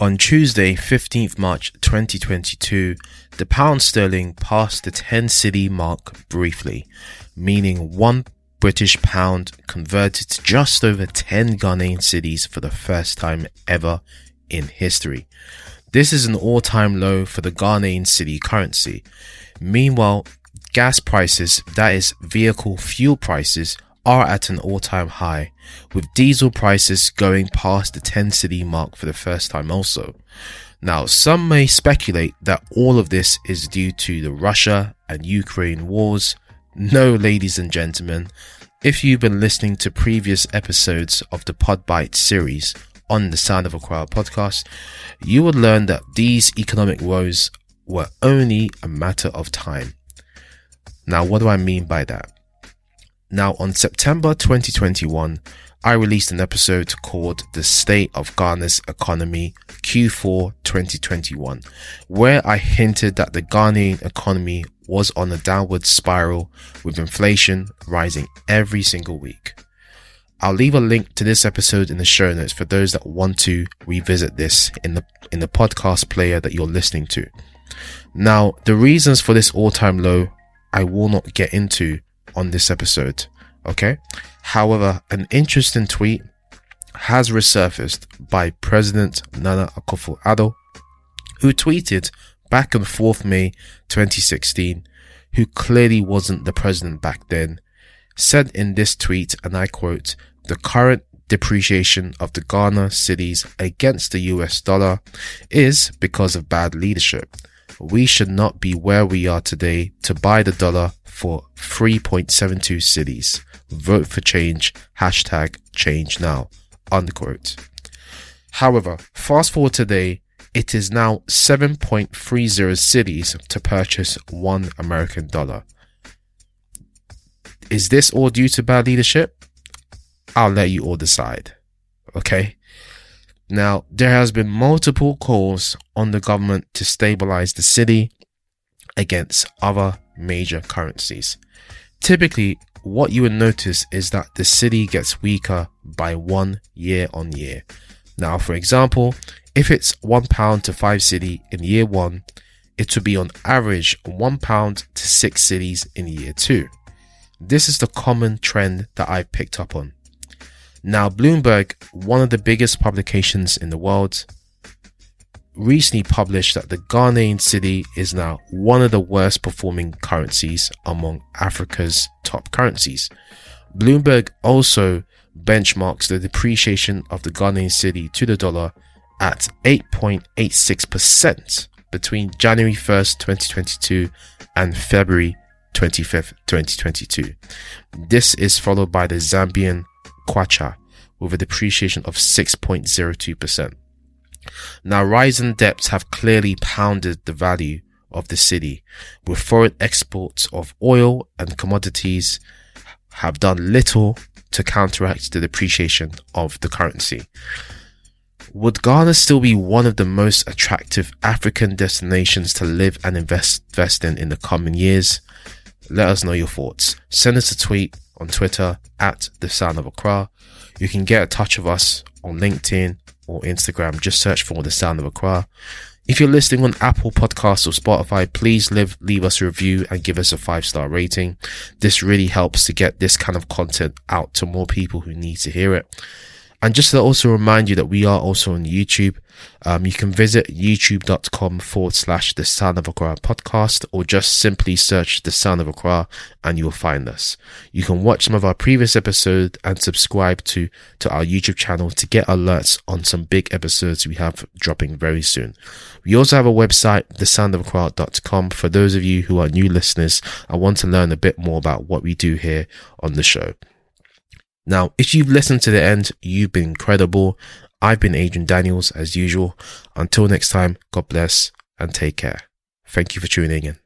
On Tuesday, 15th March 2022, the pound sterling passed the 10 cedi mark briefly, meaning one British pound converted to just over 10 Ghanaian cedis for the first time ever in history. This is an all-time low for the Ghanaian cedi currency. Meanwhile, gas prices, that is vehicle fuel prices, are at an all-time high, with diesel prices going past the 10 cedi mark for the first time also. Now, some may speculate that all of this is due to the Russia and Ukraine wars. No, ladies and gentlemen, if you've been listening to previous episodes of the Podbite series on the Sound of a Accra podcast, you would learn that these economic woes were only a matter of time. Now, what do I mean by that? Now, on September 2021, I released an episode called The State of Ghana's Economy Q4 2021, where I hinted that the Ghanaian economy was on a downward spiral with inflation rising every single week. I'll leave a link to this episode in the show notes for those that want to revisit this in the in the podcast player that you're listening to. Now, the reasons for this all-time low I will not get into on this episode. Okay. However, an interesting tweet has resurfaced by President Nana Akufo-Addo, who tweeted back on 4th May 2016, who clearly wasn't the president back then, said in this tweet, and I quote, the current depreciation of the Ghana cedis against the US dollar is because of bad leadership. We should not be where we are today to buy the dollar for 3.72 cedis. Vote for change. Hashtag change now. Unquote. However, fast forward today, it is now 7.30 cedis to purchase one American dollar. Is this all due to bad leadership? I'll let you all decide. Okay? Now, there has been multiple calls on the government to stabilize the cedi against other major currencies. Typically, what you would notice is that the cedi gets weaker by one year on year. Now, for example, if it's one pound to five cedi in year one, it would be on average one pound to six cedis in year two. This is the common trend that I've picked up on. Now, Bloomberg, one of the biggest publications in the world, recently published that the Ghanaian cedi is now one of the worst performing currencies among Africa's top currencies. Bloomberg also benchmarks the depreciation of the Ghanaian cedi to the dollar at 8.86% between January 1st, 2022 and February 25th, 2022. This is followed by the Zambian kwacha with a depreciation of 6.02%. Now, rising debts have clearly pounded the value of the cedi, with foreign exports of oil and commodities have done little to counteract the depreciation of the currency. Would Ghana still be one of the most attractive African destinations to live and invest, invest in in the coming years? Let us know your thoughts. Send us a tweet on Twitter at the sound of Accra. You can get a touch of us on LinkedIn or Instagram. Just search for the sound of Accra. If you're listening on Apple Podcasts or Spotify, please leave, leave us a review and give us a five star rating. This really helps to get this kind of content out to more people who need to hear it. And just to also remind you that we are also on YouTube. Um, you can visit youtube.com forward slash the sound of Accra podcast or just simply search the sound of Accra and you will find us. You can watch some of our previous episodes and subscribe to, to our YouTube channel to get alerts on some big episodes we have dropping very soon. We also have a website, thesoundofaccra.com for those of you who are new listeners and want to learn a bit more about what we do here on the show. Now, if you've listened to the end, you've been incredible. I've been Adrian Daniels as usual. Until next time, God bless and take care. Thank you for tuning in.